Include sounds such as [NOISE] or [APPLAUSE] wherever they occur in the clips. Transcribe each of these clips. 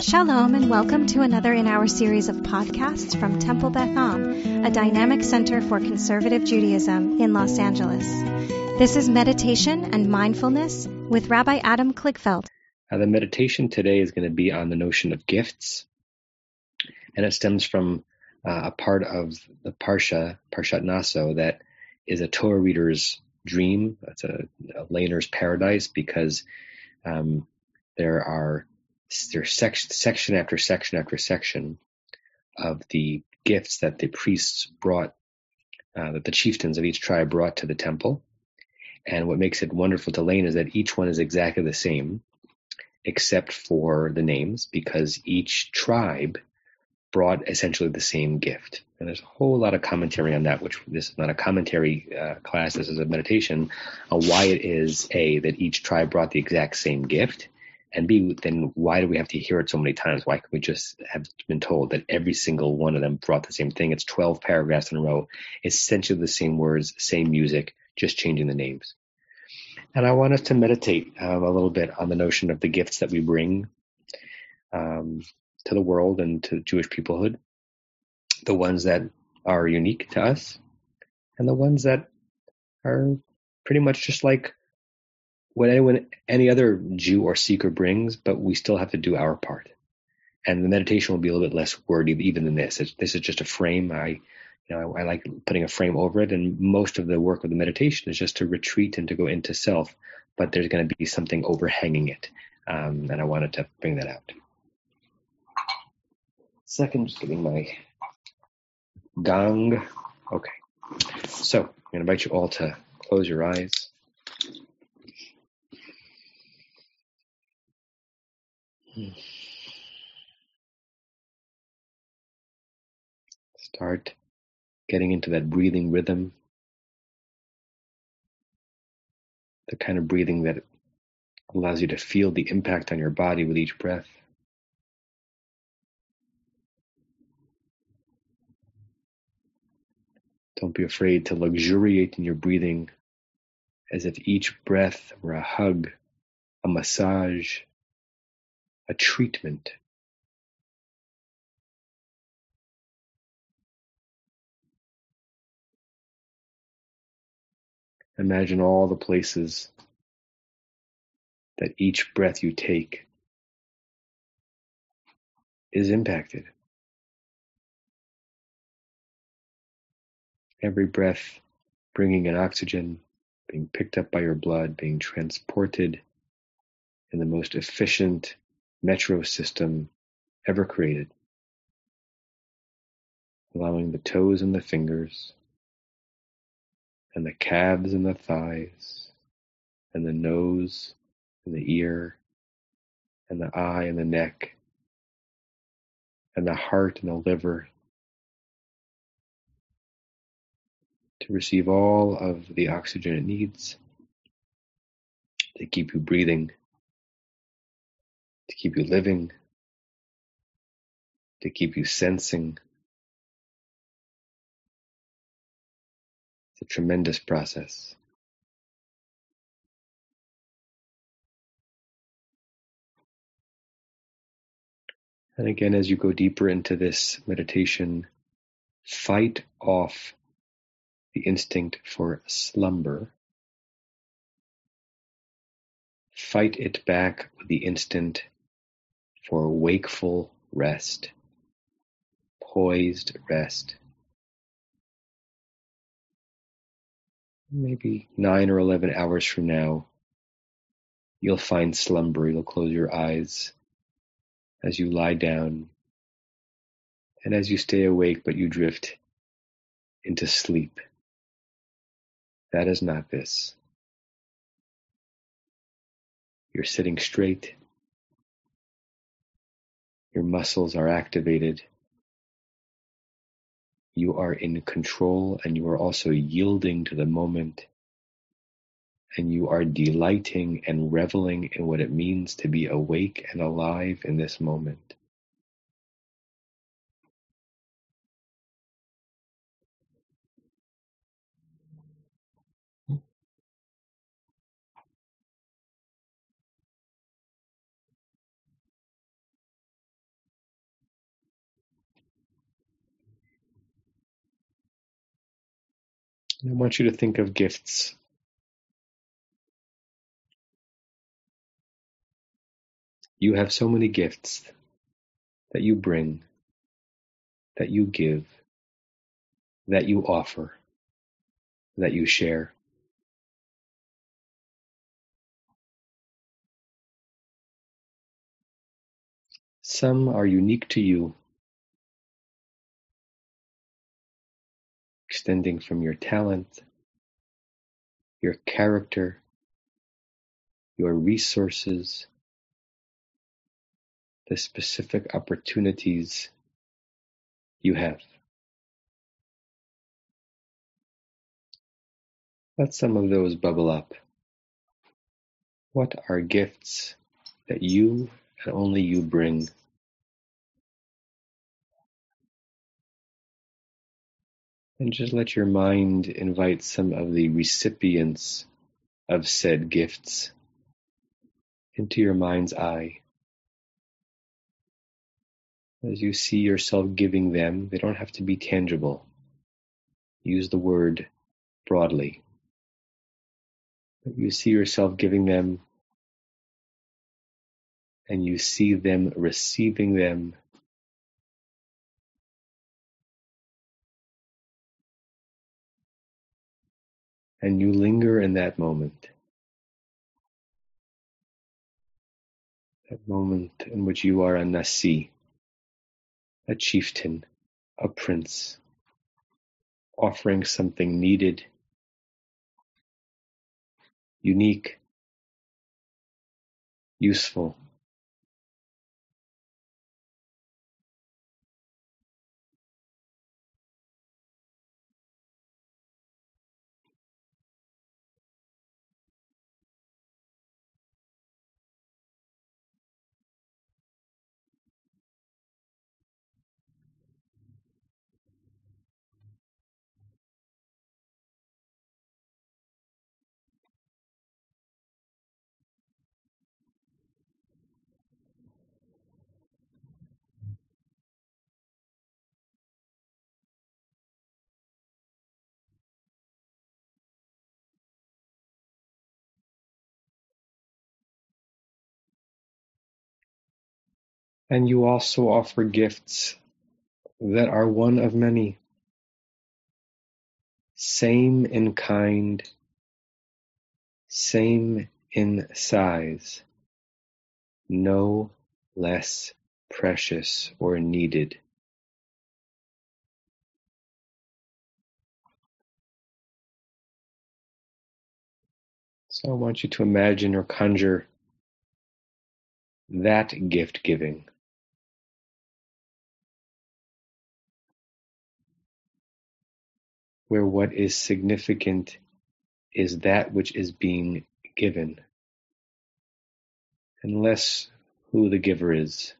Shalom and welcome to another in our series of podcasts from Temple Beth Am, a dynamic center for conservative Judaism in Los Angeles. This is meditation and mindfulness with Rabbi Adam Kligfeld. Uh, the meditation today is going to be on the notion of gifts, and it stems from uh, a part of the Parsha, Parshat Naso, that is a Torah reader's dream. It's a, a leyner's paradise because um, there are there's section, section after section after section of the gifts that the priests brought, uh, that the chieftains of each tribe brought to the temple. And what makes it wonderful to leyn is that each one is exactly the same, except for the names, because each tribe brought essentially the same gift. And there's a whole lot of commentary on that, which this is not a commentary uh, class, this is a meditation on why it is A, that each tribe brought the exact same gift, and B, then why do we have to hear it so many times? Why can't we just have been told that every single one of them brought the same thing? It's 12 paragraphs in a row, essentially the same words, same music, just changing the names. And I want us to meditate um, a little bit on the notion of the gifts that we bring um, to the world and to Jewish peoplehood, the ones that are unique to us, and the ones that are pretty much just like what anyone, any other Jew or seeker brings, but we still have to do our part. And the meditation will be a little bit less wordy even than this. It's, this is just a frame. I, you know, I, I like putting a frame over it, and most of the work of the meditation is just to retreat and to go into self. But there's going to be something overhanging it, um, and I wanted to bring that out. Second, just getting my gong. Okay, so I'm going to invite you all to close your eyes. [SIGHS] Start getting into that breathing rhythm, the kind of breathing that allows you to feel the impact on your body with each breath. Don't be afraid to luxuriate in your breathing as if each breath were a hug, a massage, a treatment. Imagine all the places that each breath you take is impacted. Every breath bringing in oxygen, being picked up by your blood, being transported in the most efficient metro system ever created, allowing the toes and the fingers, and the calves and the thighs, and the nose and the ear, and the eye and the neck, and the heart and the liver to receive all of the oxygen it needs to keep you breathing keep you living, to keep you sensing. It's a tremendous process. And again, as you go deeper into this meditation, fight off the instinct for slumber. Fight it back with the instinct for wakeful rest, poised rest. Maybe nine or 11 hours from now, you'll find slumber. You'll close your eyes as you lie down and as you stay awake, but you drift into sleep. That is not this. You're sitting straight your muscles are activated. You are in control and you are also yielding to the moment. And you are delighting and reveling in what it means to be awake and alive in this moment. I want you to think of gifts. You have so many gifts that you bring, that you give, that you offer, that you share. Some are unique to you, extending from your talent, your character, your resources, the specific opportunities you have. Let some of those bubble up. What are gifts that you and only you bring? And just let your mind invite some of the recipients of said gifts into your mind's eye. As you see yourself giving them, they don't have to be tangible. Use the word broadly. But you see yourself giving them and you see them receiving them and you linger in that moment. That moment in which you are a Nasi, a chieftain, a prince, offering something needed, unique, useful, And you also offer gifts that are one of many, same in kind, same in size, no less precious or needed. So I want you to imagine or conjure that gift giving. Where what is significant is that which is being given, and less who the giver is.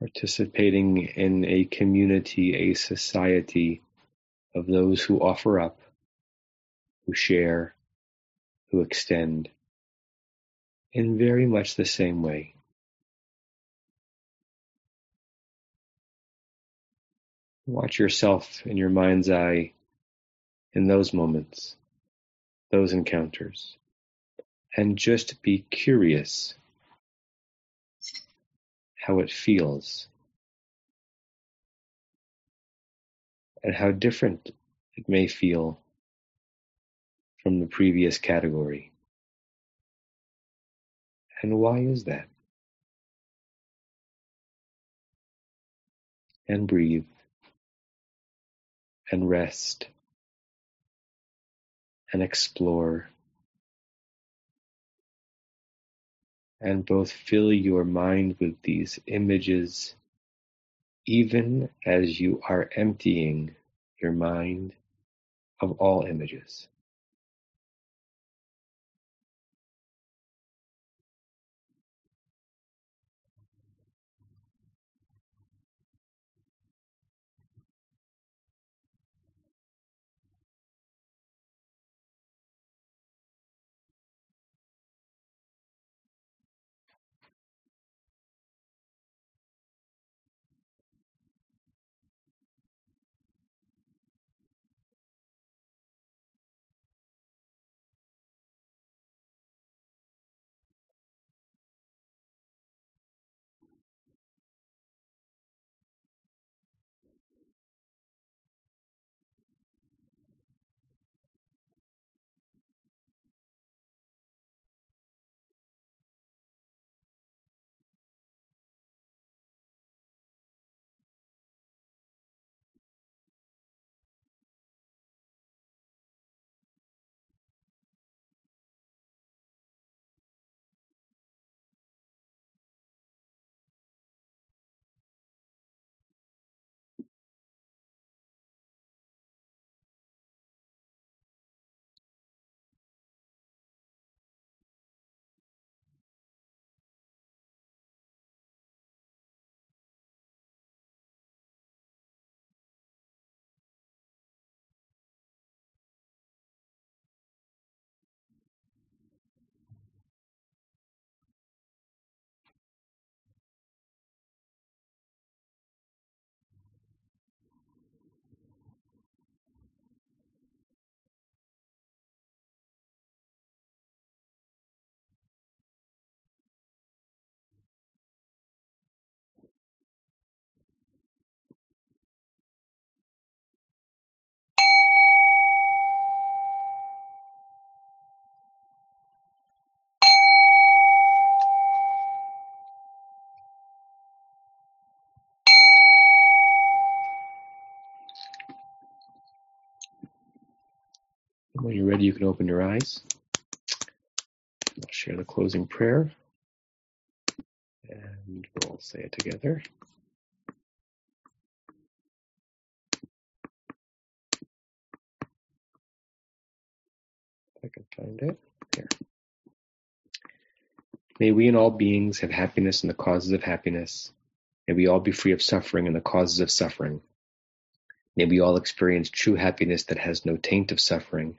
Participating in a community, a society of those who offer up, who share, who extend, in very much the same way. Watch yourself in your mind's eye in those moments, those encounters, and just be curious how it feels and how different it may feel from the previous category. And why is that? And breathe and rest and explore and both fill your mind with these images even as you are emptying your mind of all images. When you're ready, you can open your eyes. I'll share the closing prayer and we'll say it together. If I can find it. Here. May we and all beings have happiness and the causes of happiness. May we all be free of suffering and the causes of suffering. May we all experience true happiness that has no taint of suffering.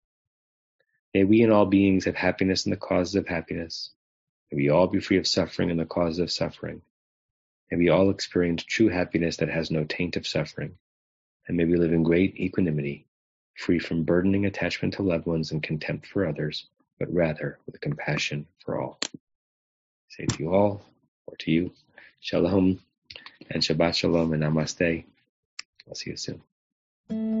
May we and all beings have happiness and the causes of happiness. May we all be free of suffering and the causes of suffering. May we all experience true happiness that has no taint of suffering. And may we live in great equanimity, free from burdening attachment to loved ones and contempt for others, but rather with compassion for all. I say to you all, or to you, Shalom and Shabbat Shalom and Namaste. I'll see you soon.